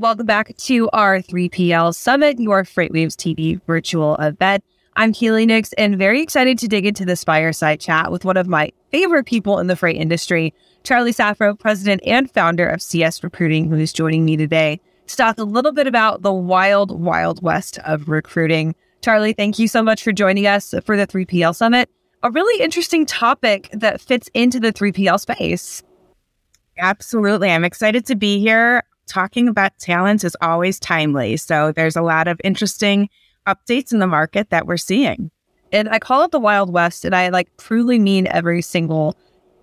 Welcome back to our 3PL Summit, your FreightWaves TV virtual event. I'm Kaylee Nix and very excited to dig into this fireside chat with one of my favorite people in the freight industry, Charlie Saffro, president and founder of CS Recruiting, who is joining me today to talk a little bit about the wild, wild west of recruiting. Charlie, thank you so much for joining us for the 3PL Summit. A really interesting topic that fits into the 3PL space. Absolutely. I'm excited to be here talking about talent is always timely. So there's a lot of interesting updates in the market that we're seeing. And I call it the Wild West, and I like truly mean every single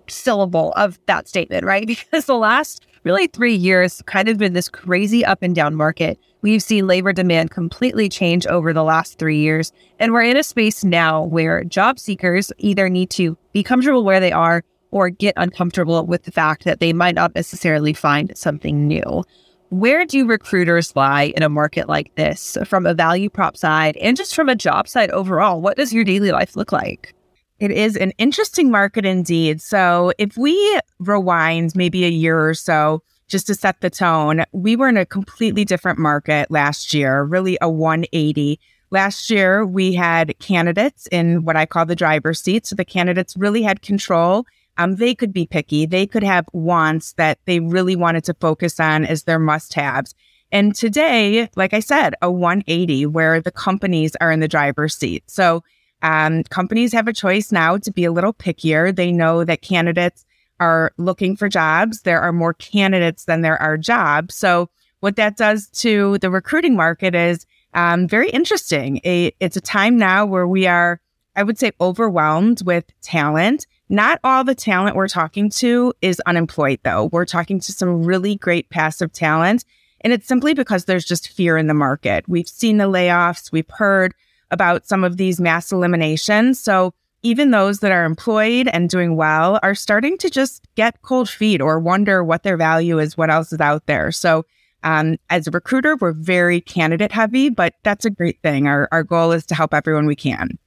syllable of that statement, right? Because the last really three years kind of been this crazy up and down market. We've seen labor demand completely change over the last three years. And we're in a space now where job seekers either need to be comfortable where they are or get uncomfortable with the fact that they might not necessarily find something new. Where do recruiters lie in a market like this from a value prop side and just from a job side overall? What does your daily life look like? It is an interesting market indeed. So, if we rewind maybe a year or so, just to set the tone, we were in a completely different market last year, really a 180. Last year, we had candidates in what I call the driver's seat. So, the candidates really had control um, they could be picky. They could have wants that they really wanted to focus on as their must haves. And today, like I said, a 180 where the companies are in the driver's seat. So um, companies have a choice now to be a little pickier. They know that candidates are looking for jobs. There are more candidates than there are jobs. So what that does to the recruiting market is um, very interesting. A, it's a time now where we are, I would say, overwhelmed with talent not all the talent we're talking to is unemployed, though. We're talking to some really great passive talent. And it's simply because there's just fear in the market. We've seen the layoffs, we've heard about some of these mass eliminations. So even those that are employed and doing well are starting to just get cold feet or wonder what their value is, what else is out there. So um, as a recruiter, we're very candidate heavy, but that's a great thing. Our, our goal is to help everyone we can.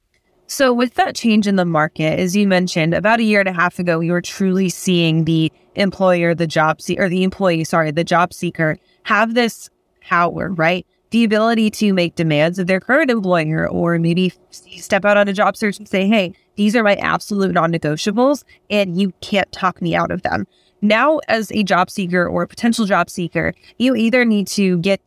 So, with that change in the market, as you mentioned, about a year and a half ago, we were truly seeing the employer, the job seeker, or the employee, sorry, the job seeker have this power, right? The ability to make demands of their current employer, or maybe step out on a job search and say, hey, these are my absolute non negotiables, and you can't talk me out of them. Now, as a job seeker or a potential job seeker, you either need to get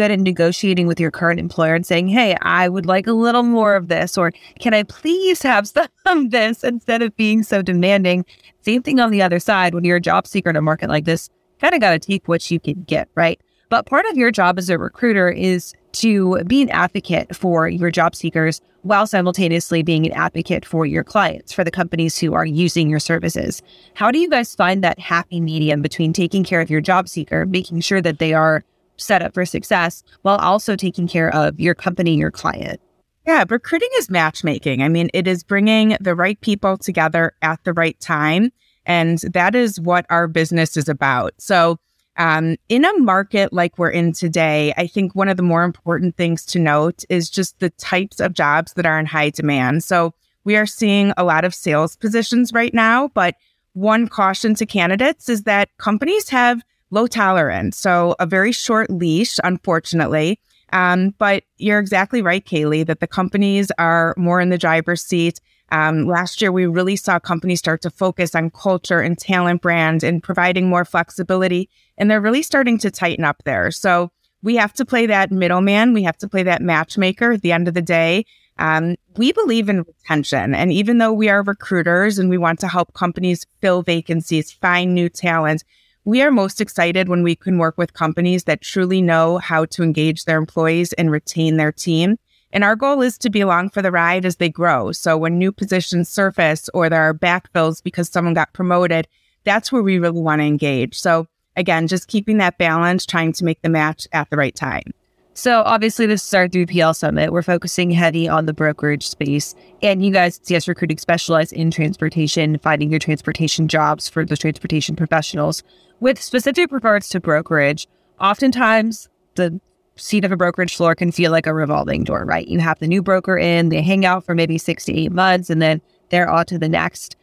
good at negotiating with your current employer and saying, Hey, I would like a little more of this, or can I please have some of this instead of being so demanding? Same thing on the other side. When you're a job seeker in a market like this, kind of got to take what you can get, right? But part of your job as a recruiter is to be an advocate for your job seekers while simultaneously being an advocate for your clients, for the companies who are using your services. How do you guys find that happy medium between taking care of your job seeker, making sure that they are set up for success while also taking care of your company, your client. Yeah, recruiting is matchmaking. I mean, it is bringing the right people together at the right time. And that is what our business is about. So, um, in a market like we're in today, I think one of the more important things to note is just the types of jobs that are in high demand. So, we are seeing a lot of sales positions right now, but one caution to candidates is that companies have low tolerance. So a very short leash, unfortunately. Um, but you're exactly right, Kaylee, that the companies are more in the driver's seat. Um, last year, we really saw companies start to focus on culture and talent brand and providing more flexibility. And they're really starting to tighten up there. So we have to play that middleman. We have to play that matchmaker at the end of the day. Um, we believe in retention. And even though we are recruiters and we want to help companies fill vacancies, find new talent, we are most excited when we can work with companies that truly know how to engage their employees and retain their team. And our goal is to be along for the ride as they grow. So when new positions surface or there are backfills because someone got promoted, that's where we really want to engage. So again, just keeping that balance, trying to make the match at the right time. So obviously this is our 3PL summit. We're focusing heavy on the brokerage space. And you guys, CS Recruiting specialize in transportation, finding your transportation jobs for the transportation professionals. With specific regards to brokerage, oftentimes the seat of a brokerage floor can feel like a revolving door, right? You have the new broker in, they hang out for maybe six to eight months, and then they're on to the next.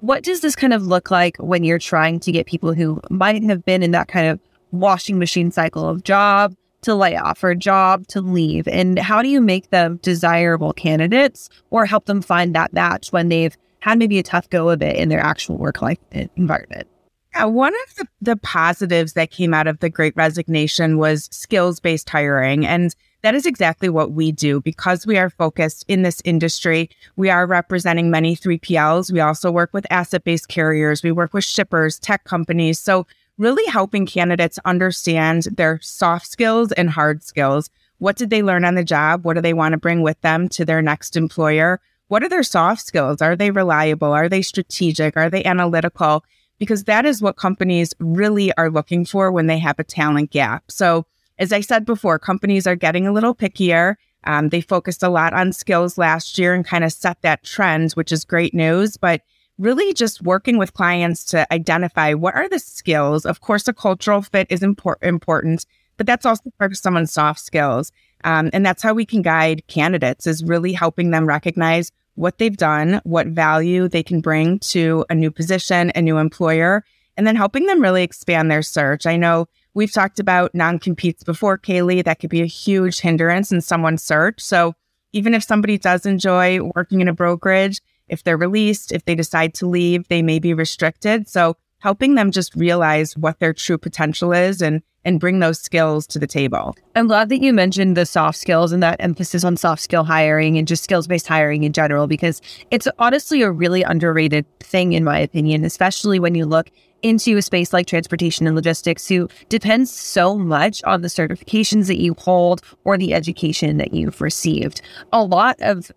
What does this kind of look like when you're trying to get people who might have been in that kind of washing machine cycle of job to layoff or job to leave? And how do you make them desirable candidates or help them find that match when they've had maybe a tough go of it in their actual work life environment? Yeah, one of the, the positives that came out of the great resignation was skills based hiring. And that is exactly what we do because we are focused in this industry. We are representing many 3PLs. We also work with asset based carriers. We work with shippers, tech companies. So really helping candidates understand their soft skills and hard skills. What did they learn on the job? What do they want to bring with them to their next employer? What are their soft skills? Are they reliable? Are they strategic? Are they analytical? Because that is what companies really are looking for when they have a talent gap. So, as I said before, companies are getting a little pickier. Um, they focused a lot on skills last year and kind of set that trend, which is great news. But really just working with clients to identify what are the skills. Of course, a cultural fit is impor- important, but that's also part of someone's soft skills. Um, and that's how we can guide candidates is really helping them recognize what they've done, what value they can bring to a new position, a new employer, and then helping them really expand their search. I know we've talked about non competes before, Kaylee. That could be a huge hindrance in someone's search. So even if somebody does enjoy working in a brokerage, if they're released, if they decide to leave, they may be restricted. So helping them just realize what their true potential is and and bring those skills to the table. I'm glad that you mentioned the soft skills and that emphasis on soft skill hiring and just skills based hiring in general, because it's honestly a really underrated thing, in my opinion, especially when you look into a space like transportation and logistics who depends so much on the certifications that you hold or the education that you've received. A lot of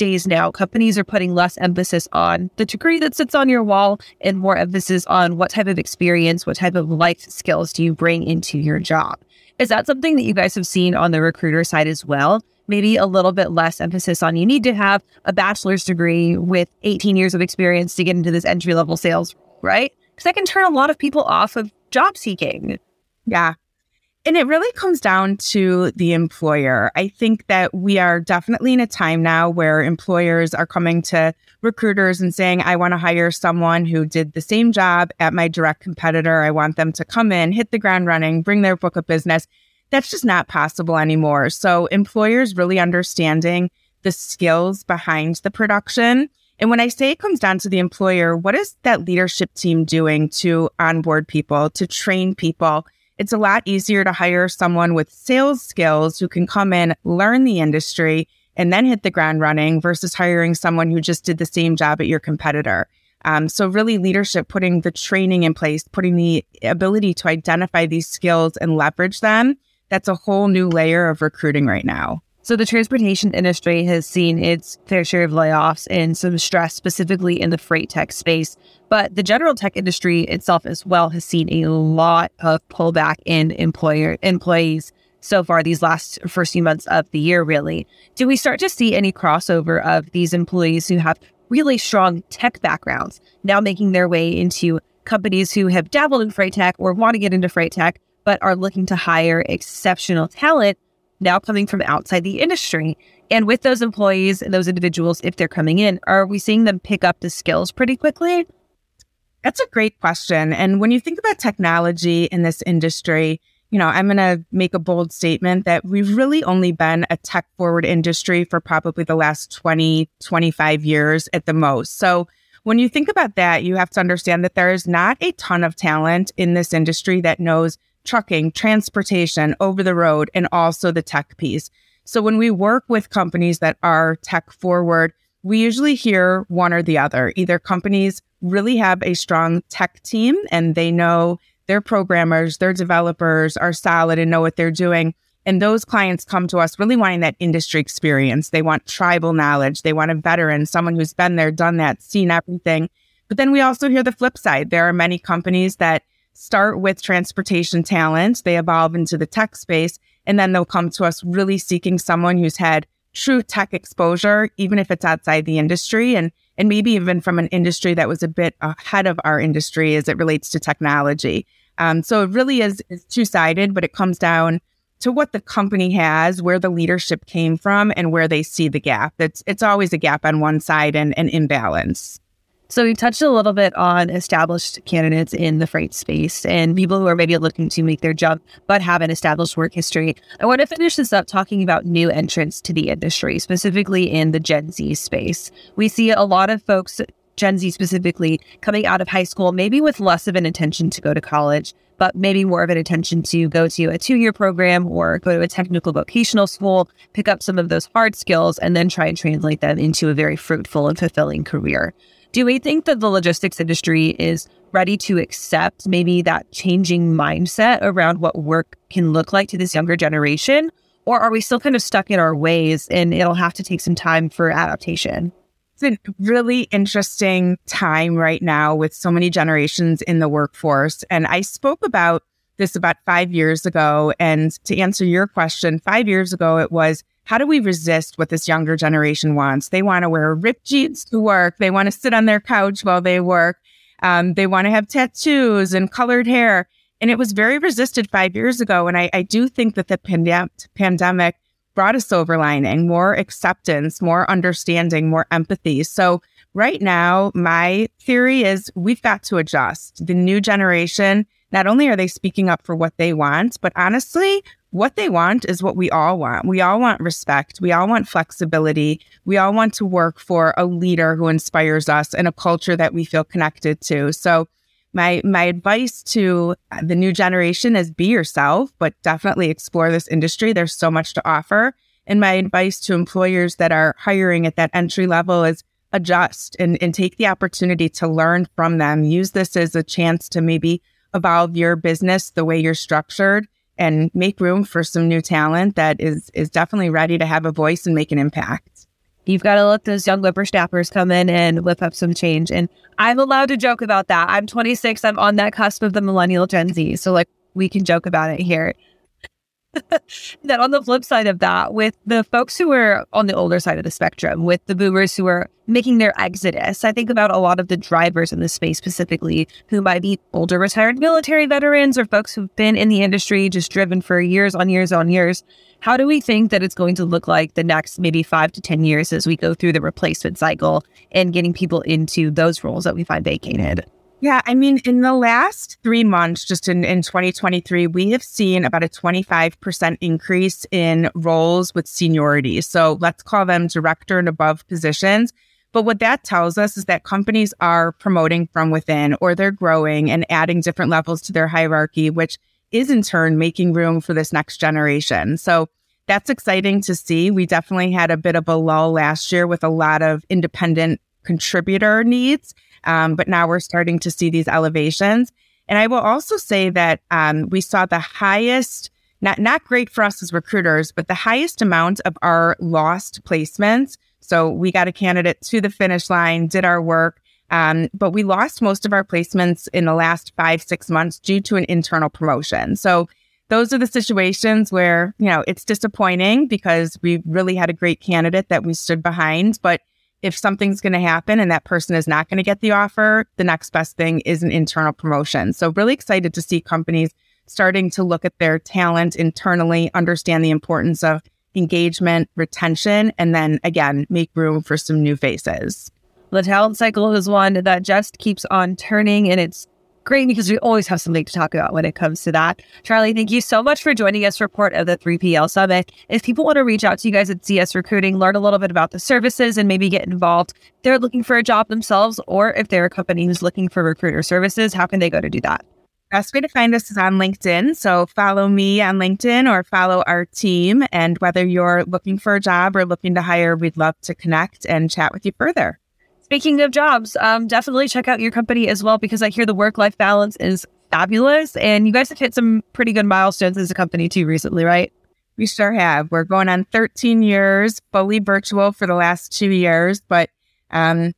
days now, companies are putting less emphasis on the degree that sits on your wall and more emphasis on what type of experience, what type of life skills do you bring into your job. Is that something that you guys have seen on the recruiter side as well? Maybe a little bit less emphasis on you need to have a bachelor's degree with 18 years of experience to get into this entry level sales, right? Because that can turn a lot of people off of job seeking. Yeah, and it really comes down to the employer. I think that we are definitely in a time now where employers are coming to recruiters and saying, I want to hire someone who did the same job at my direct competitor. I want them to come in, hit the ground running, bring their book of business. That's just not possible anymore. So, employers really understanding the skills behind the production. And when I say it comes down to the employer, what is that leadership team doing to onboard people, to train people? It's a lot easier to hire someone with sales skills who can come in, learn the industry, and then hit the ground running versus hiring someone who just did the same job at your competitor. Um, so, really, leadership, putting the training in place, putting the ability to identify these skills and leverage them, that's a whole new layer of recruiting right now. So the transportation industry has seen its fair share of layoffs and some stress specifically in the freight tech space. But the general tech industry itself as well has seen a lot of pullback in employer employees so far these last first few months of the year really. Do we start to see any crossover of these employees who have really strong tech backgrounds now making their way into companies who have dabbled in freight tech or want to get into freight tech but are looking to hire exceptional talent now coming from outside the industry. And with those employees and those individuals, if they're coming in, are we seeing them pick up the skills pretty quickly? That's a great question. And when you think about technology in this industry, you know, I'm going to make a bold statement that we've really only been a tech forward industry for probably the last 20, 25 years at the most. So when you think about that, you have to understand that there is not a ton of talent in this industry that knows trucking, transportation, over the road, and also the tech piece. So when we work with companies that are tech forward, we usually hear one or the other. Either companies really have a strong tech team and they know their programmers, their developers are solid and know what they're doing. And those clients come to us really wanting that industry experience. They want tribal knowledge. They want a veteran, someone who's been there, done that, seen everything. But then we also hear the flip side. There are many companies that start with transportation talent, they evolve into the tech space, and then they'll come to us really seeking someone who's had true tech exposure, even if it's outside the industry and and maybe even from an industry that was a bit ahead of our industry as it relates to technology. Um, so it really is, is two sided, but it comes down to what the company has, where the leadership came from, and where they see the gap. It's it's always a gap on one side and an imbalance. So we've touched a little bit on established candidates in the freight space and people who are maybe looking to make their jump but have an established work history. I want to finish this up talking about new entrants to the industry, specifically in the Gen Z space. We see a lot of folks Gen Z specifically coming out of high school, maybe with less of an intention to go to college, but maybe more of an intention to go to a two year program or go to a technical vocational school, pick up some of those hard skills, and then try and translate them into a very fruitful and fulfilling career. Do we think that the logistics industry is ready to accept maybe that changing mindset around what work can look like to this younger generation? Or are we still kind of stuck in our ways and it'll have to take some time for adaptation? It's a really interesting time right now with so many generations in the workforce. And I spoke about this about five years ago. And to answer your question, five years ago, it was how do we resist what this younger generation wants? They want to wear ripped jeans to work. They want to sit on their couch while they work. Um, they want to have tattoos and colored hair. And it was very resisted five years ago. And I, I do think that the pandem- pandemic brought a silver lining, more acceptance, more understanding, more empathy. So right now, my theory is we've got to adjust. The new generation, not only are they speaking up for what they want, but honestly, what they want is what we all want. We all want respect. We all want flexibility. We all want to work for a leader who inspires us and a culture that we feel connected to. So, my my advice to the new generation is be yourself, but definitely explore this industry. There's so much to offer. And my advice to employers that are hiring at that entry level is adjust and, and take the opportunity to learn from them. Use this as a chance to maybe evolve your business the way you're structured and make room for some new talent that is is definitely ready to have a voice and make an impact. You've got to let those young whippersnappers come in and whip up some change. And I'm allowed to joke about that. I'm 26. I'm on that cusp of the millennial Gen Z. So, like, we can joke about it here. then on the flip side of that, with the folks who are on the older side of the spectrum, with the boomers who are making their exodus, I think about a lot of the drivers in the space specifically who might be older retired military veterans or folks who've been in the industry just driven for years on years on years. How do we think that it's going to look like the next maybe five to 10 years as we go through the replacement cycle and getting people into those roles that we find vacated? Yeah, I mean, in the last three months, just in, in 2023, we have seen about a 25% increase in roles with seniority. So let's call them director and above positions. But what that tells us is that companies are promoting from within or they're growing and adding different levels to their hierarchy, which is in turn making room for this next generation. So that's exciting to see. We definitely had a bit of a lull last year with a lot of independent contributor needs. Um, but now we're starting to see these elevations. And I will also say that um, we saw the highest, not, not great for us as recruiters, but the highest amount of our lost placements. So we got a candidate to the finish line, did our work, um, but we lost most of our placements in the last five, six months due to an internal promotion. So those are the situations where, you know, it's disappointing because we really had a great candidate that we stood behind, but if something's going to happen and that person is not going to get the offer, the next best thing is an internal promotion. So, really excited to see companies starting to look at their talent internally, understand the importance of engagement, retention, and then again, make room for some new faces. The talent cycle is one that just keeps on turning and it's great because we always have something to talk about when it comes to that. Charlie, thank you so much for joining us for part of the 3PL Summit. If people want to reach out to you guys at CS Recruiting, learn a little bit about the services and maybe get involved, they're looking for a job themselves, or if they're a company who's looking for recruiter services, how can they go to do that? Best way to find us is on LinkedIn. So follow me on LinkedIn or follow our team. And whether you're looking for a job or looking to hire, we'd love to connect and chat with you further. Speaking of jobs, um, definitely check out your company as well because I hear the work life balance is fabulous. And you guys have hit some pretty good milestones as a company too recently, right? We sure have. We're going on 13 years, fully virtual for the last two years. But, um,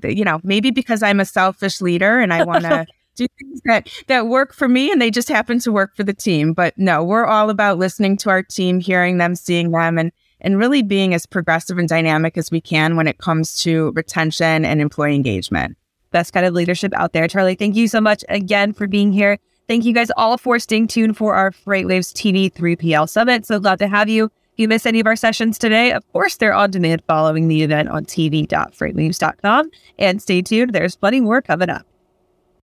you know, maybe because I'm a selfish leader and I want to do things that, that work for me and they just happen to work for the team. But no, we're all about listening to our team, hearing them, seeing them, and and really being as progressive and dynamic as we can when it comes to retention and employee engagement. Best kind of leadership out there. Charlie, thank you so much again for being here. Thank you guys all for staying tuned for our FreightWaves TV 3PL Summit. So glad to have you. If you miss any of our sessions today, of course, they're on demand following the event on tv.freightwaves.com. And stay tuned, there's plenty more coming up.